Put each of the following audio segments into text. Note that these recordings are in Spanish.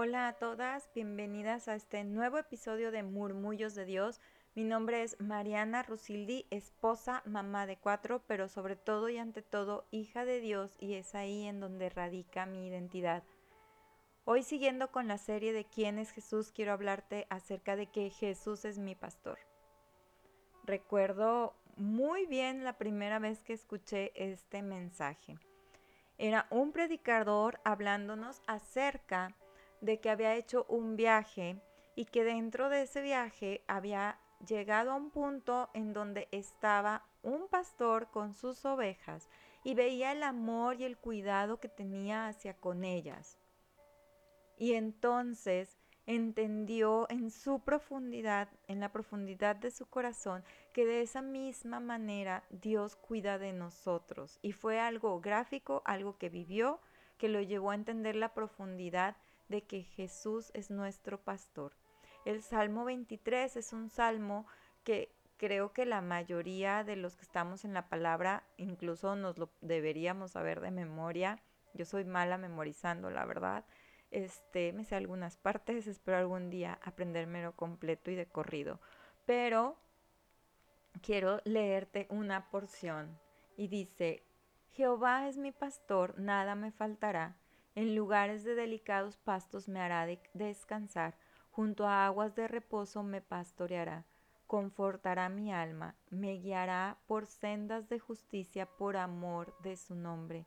Hola a todas, bienvenidas a este nuevo episodio de Murmullos de Dios. Mi nombre es Mariana Rusildi, esposa, mamá de cuatro, pero sobre todo y ante todo hija de Dios y es ahí en donde radica mi identidad. Hoy siguiendo con la serie de quién es Jesús, quiero hablarte acerca de que Jesús es mi pastor. Recuerdo muy bien la primera vez que escuché este mensaje. Era un predicador hablándonos acerca de que había hecho un viaje y que dentro de ese viaje había llegado a un punto en donde estaba un pastor con sus ovejas y veía el amor y el cuidado que tenía hacia con ellas. Y entonces entendió en su profundidad, en la profundidad de su corazón, que de esa misma manera Dios cuida de nosotros. Y fue algo gráfico, algo que vivió, que lo llevó a entender la profundidad de que Jesús es nuestro pastor. El Salmo 23 es un salmo que creo que la mayoría de los que estamos en la palabra incluso nos lo deberíamos saber de memoria. Yo soy mala memorizando, la verdad. Este, me sé algunas partes, espero algún día aprendérmelo completo y de corrido. Pero quiero leerte una porción y dice, Jehová es mi pastor, nada me faltará en lugares de delicados pastos me hará descansar, junto a aguas de reposo me pastoreará, confortará mi alma, me guiará por sendas de justicia por amor de su nombre.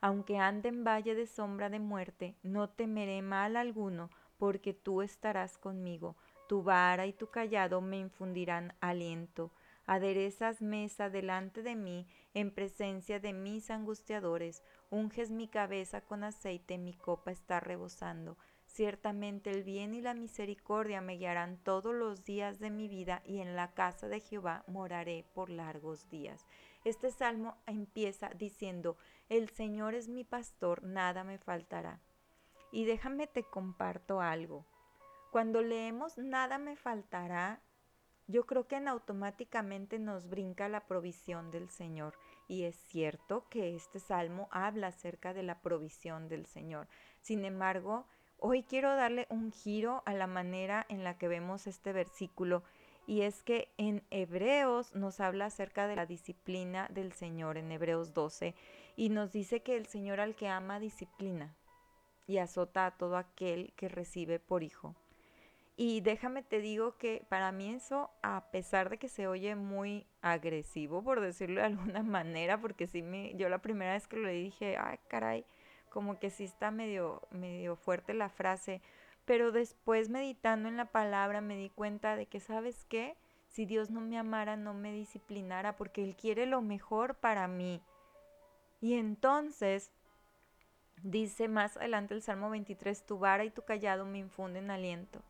Aunque ande en valle de sombra de muerte, no temeré mal alguno, porque tú estarás conmigo, tu vara y tu callado me infundirán aliento aderezas mesa delante de mí en presencia de mis angustiadores, unges mi cabeza con aceite, mi copa está rebosando. Ciertamente el bien y la misericordia me guiarán todos los días de mi vida y en la casa de Jehová moraré por largos días. Este salmo empieza diciendo, el Señor es mi pastor, nada me faltará. Y déjame te comparto algo. Cuando leemos nada me faltará, yo creo que en automáticamente nos brinca la provisión del Señor. Y es cierto que este salmo habla acerca de la provisión del Señor. Sin embargo, hoy quiero darle un giro a la manera en la que vemos este versículo. Y es que en Hebreos nos habla acerca de la disciplina del Señor, en Hebreos 12, y nos dice que el Señor al que ama disciplina y azota a todo aquel que recibe por hijo. Y déjame te digo que para mí eso, a pesar de que se oye muy agresivo, por decirlo de alguna manera, porque sí me, yo la primera vez que lo leí dije, ay caray, como que sí está medio, medio fuerte la frase, pero después meditando en la palabra me di cuenta de que, ¿sabes qué? Si Dios no me amara, no me disciplinara, porque Él quiere lo mejor para mí. Y entonces, dice más adelante el Salmo 23, tu vara y tu callado me infunden aliento.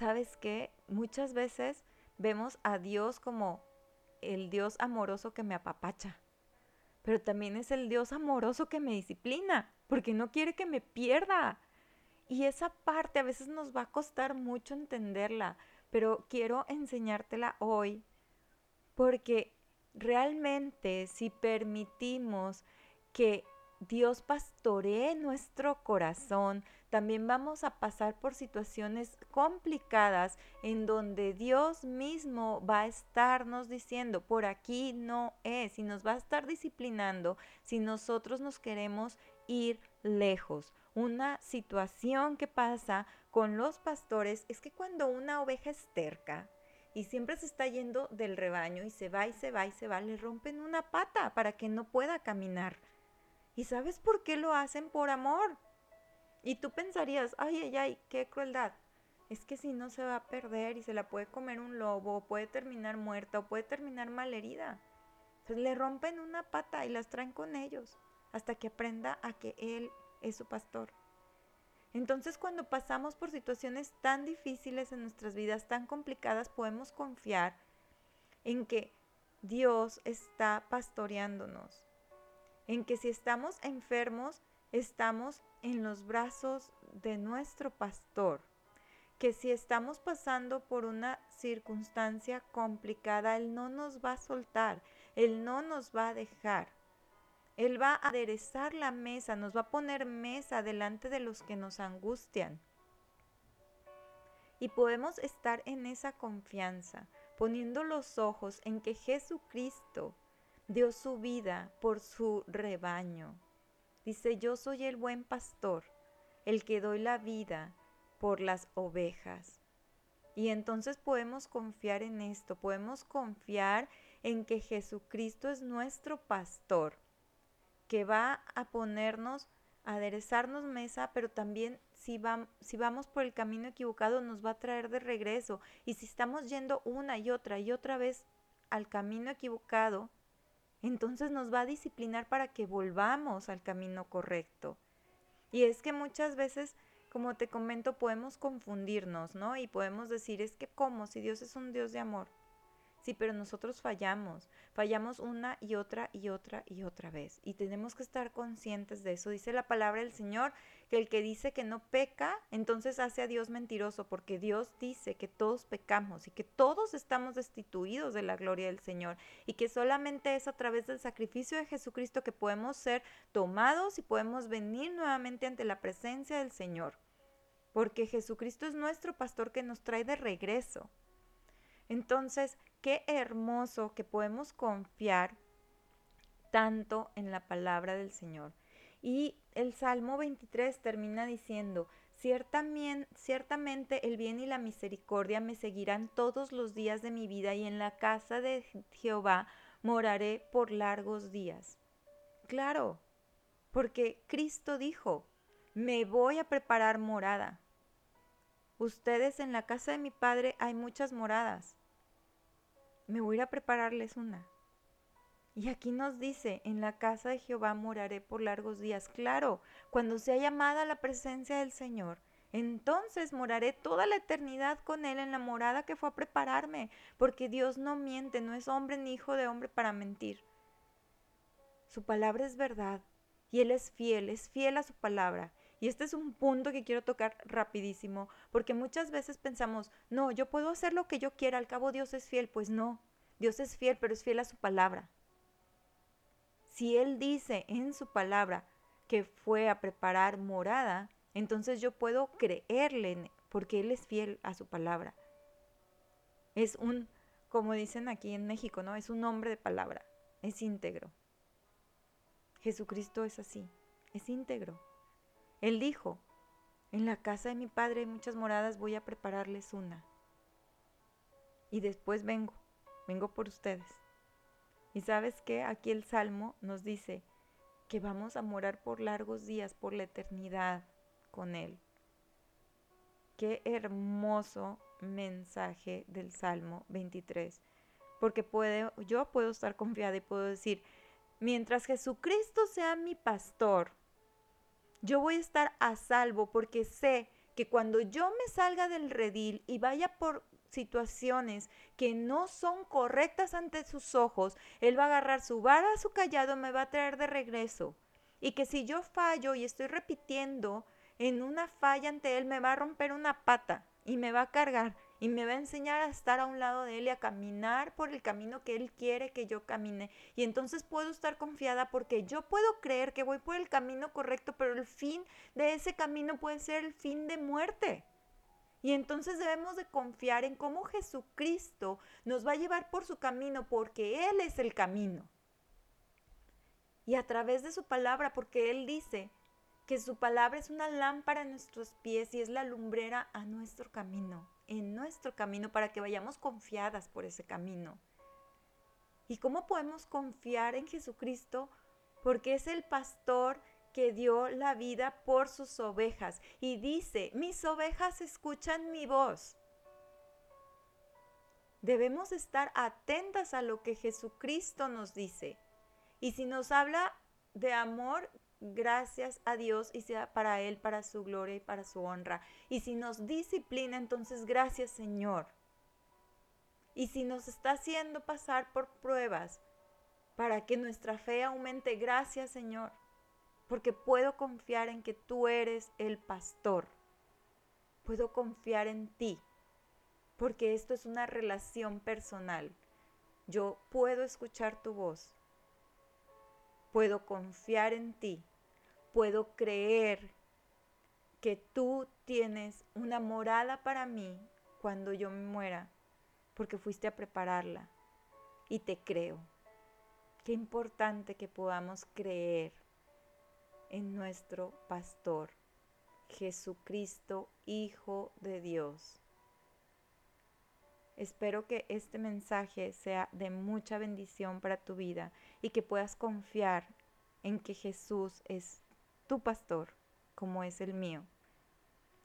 ¿Sabes qué? Muchas veces vemos a Dios como el Dios amoroso que me apapacha, pero también es el Dios amoroso que me disciplina, porque no quiere que me pierda. Y esa parte a veces nos va a costar mucho entenderla, pero quiero enseñártela hoy, porque realmente si permitimos que Dios pastoree nuestro corazón, también vamos a pasar por situaciones complicadas en donde Dios mismo va a estarnos diciendo, por aquí no es, y nos va a estar disciplinando si nosotros nos queremos ir lejos. Una situación que pasa con los pastores es que cuando una oveja es terca, y siempre se está yendo del rebaño y se va y se va y se va, le rompen una pata para que no pueda caminar. ¿Y sabes por qué lo hacen? Por amor. Y tú pensarías, ay, ay, ay, qué crueldad. Es que si no se va a perder y se la puede comer un lobo, o puede terminar muerta, o puede terminar malherida. Entonces le rompen una pata y las traen con ellos hasta que aprenda a que Él es su pastor. Entonces cuando pasamos por situaciones tan difíciles en nuestras vidas, tan complicadas, podemos confiar en que Dios está pastoreándonos, en que si estamos enfermos, estamos en los brazos de nuestro pastor, que si estamos pasando por una circunstancia complicada, Él no nos va a soltar, Él no nos va a dejar. Él va a aderezar la mesa, nos va a poner mesa delante de los que nos angustian. Y podemos estar en esa confianza, poniendo los ojos en que Jesucristo dio su vida por su rebaño. Dice, yo soy el buen pastor, el que doy la vida por las ovejas. Y entonces podemos confiar en esto, podemos confiar en que Jesucristo es nuestro pastor, que va a ponernos, a aderezarnos mesa, pero también si, si vamos por el camino equivocado nos va a traer de regreso. Y si estamos yendo una y otra y otra vez al camino equivocado, entonces nos va a disciplinar para que volvamos al camino correcto. Y es que muchas veces, como te comento, podemos confundirnos, ¿no? Y podemos decir, es que ¿cómo? Si Dios es un Dios de amor. Sí, pero nosotros fallamos, fallamos una y otra y otra y otra vez. Y tenemos que estar conscientes de eso. Dice la palabra del Señor que el que dice que no peca, entonces hace a Dios mentiroso, porque Dios dice que todos pecamos y que todos estamos destituidos de la gloria del Señor y que solamente es a través del sacrificio de Jesucristo que podemos ser tomados y podemos venir nuevamente ante la presencia del Señor. Porque Jesucristo es nuestro pastor que nos trae de regreso. Entonces, qué hermoso que podemos confiar tanto en la palabra del Señor. Y el Salmo 23 termina diciendo, ciertamente, ciertamente el bien y la misericordia me seguirán todos los días de mi vida y en la casa de Jehová moraré por largos días. Claro, porque Cristo dijo, me voy a preparar morada. Ustedes en la casa de mi Padre hay muchas moradas me voy a ir a prepararles una. Y aquí nos dice, en la casa de Jehová moraré por largos días. Claro, cuando sea llamada la presencia del Señor, entonces moraré toda la eternidad con Él en la morada que fue a prepararme, porque Dios no miente, no es hombre ni hijo de hombre para mentir. Su palabra es verdad y Él es fiel, es fiel a su palabra. Y este es un punto que quiero tocar rapidísimo, porque muchas veces pensamos, no, yo puedo hacer lo que yo quiera, al cabo Dios es fiel. Pues no, Dios es fiel, pero es fiel a su palabra. Si Él dice en su palabra que fue a preparar morada, entonces yo puedo creerle, porque Él es fiel a su palabra. Es un, como dicen aquí en México, ¿no? Es un hombre de palabra, es íntegro. Jesucristo es así, es íntegro. Él dijo, en la casa de mi padre hay muchas moradas, voy a prepararles una. Y después vengo, vengo por ustedes. Y sabes qué, aquí el Salmo nos dice que vamos a morar por largos días, por la eternidad con Él. Qué hermoso mensaje del Salmo 23. Porque yo puedo estar confiada y puedo decir, mientras Jesucristo sea mi pastor, yo voy a estar a salvo porque sé que cuando yo me salga del redil y vaya por situaciones que no son correctas ante sus ojos, Él va a agarrar su vara, su callado, me va a traer de regreso. Y que si yo fallo y estoy repitiendo en una falla ante Él, me va a romper una pata y me va a cargar y me va a enseñar a estar a un lado de Él y a caminar por el camino que Él quiere que yo camine. Y entonces puedo estar confiada porque yo puedo creer que voy por el camino correcto, pero el fin de ese camino puede ser el fin de muerte. Y entonces debemos de confiar en cómo Jesucristo nos va a llevar por su camino porque Él es el camino. Y a través de su palabra, porque Él dice que su palabra es una lámpara en nuestros pies y es la lumbrera a nuestro camino en nuestro camino para que vayamos confiadas por ese camino. ¿Y cómo podemos confiar en Jesucristo? Porque es el pastor que dio la vida por sus ovejas y dice, mis ovejas escuchan mi voz. Debemos estar atentas a lo que Jesucristo nos dice. Y si nos habla de amor, gracias a Dios y sea para Él, para su gloria y para su honra. Y si nos disciplina, entonces gracias Señor. Y si nos está haciendo pasar por pruebas para que nuestra fe aumente, gracias Señor, porque puedo confiar en que tú eres el pastor. Puedo confiar en ti, porque esto es una relación personal. Yo puedo escuchar tu voz puedo confiar en ti, puedo creer que tú tienes una morada para mí cuando yo me muera, porque fuiste a prepararla y te creo. Qué importante que podamos creer en nuestro pastor, Jesucristo, Hijo de Dios. Espero que este mensaje sea de mucha bendición para tu vida y que puedas confiar en que Jesús es tu pastor como es el mío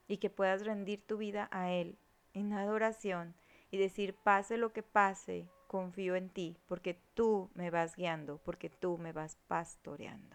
y que puedas rendir tu vida a Él en adoración y decir, pase lo que pase, confío en ti, porque tú me vas guiando, porque tú me vas pastoreando.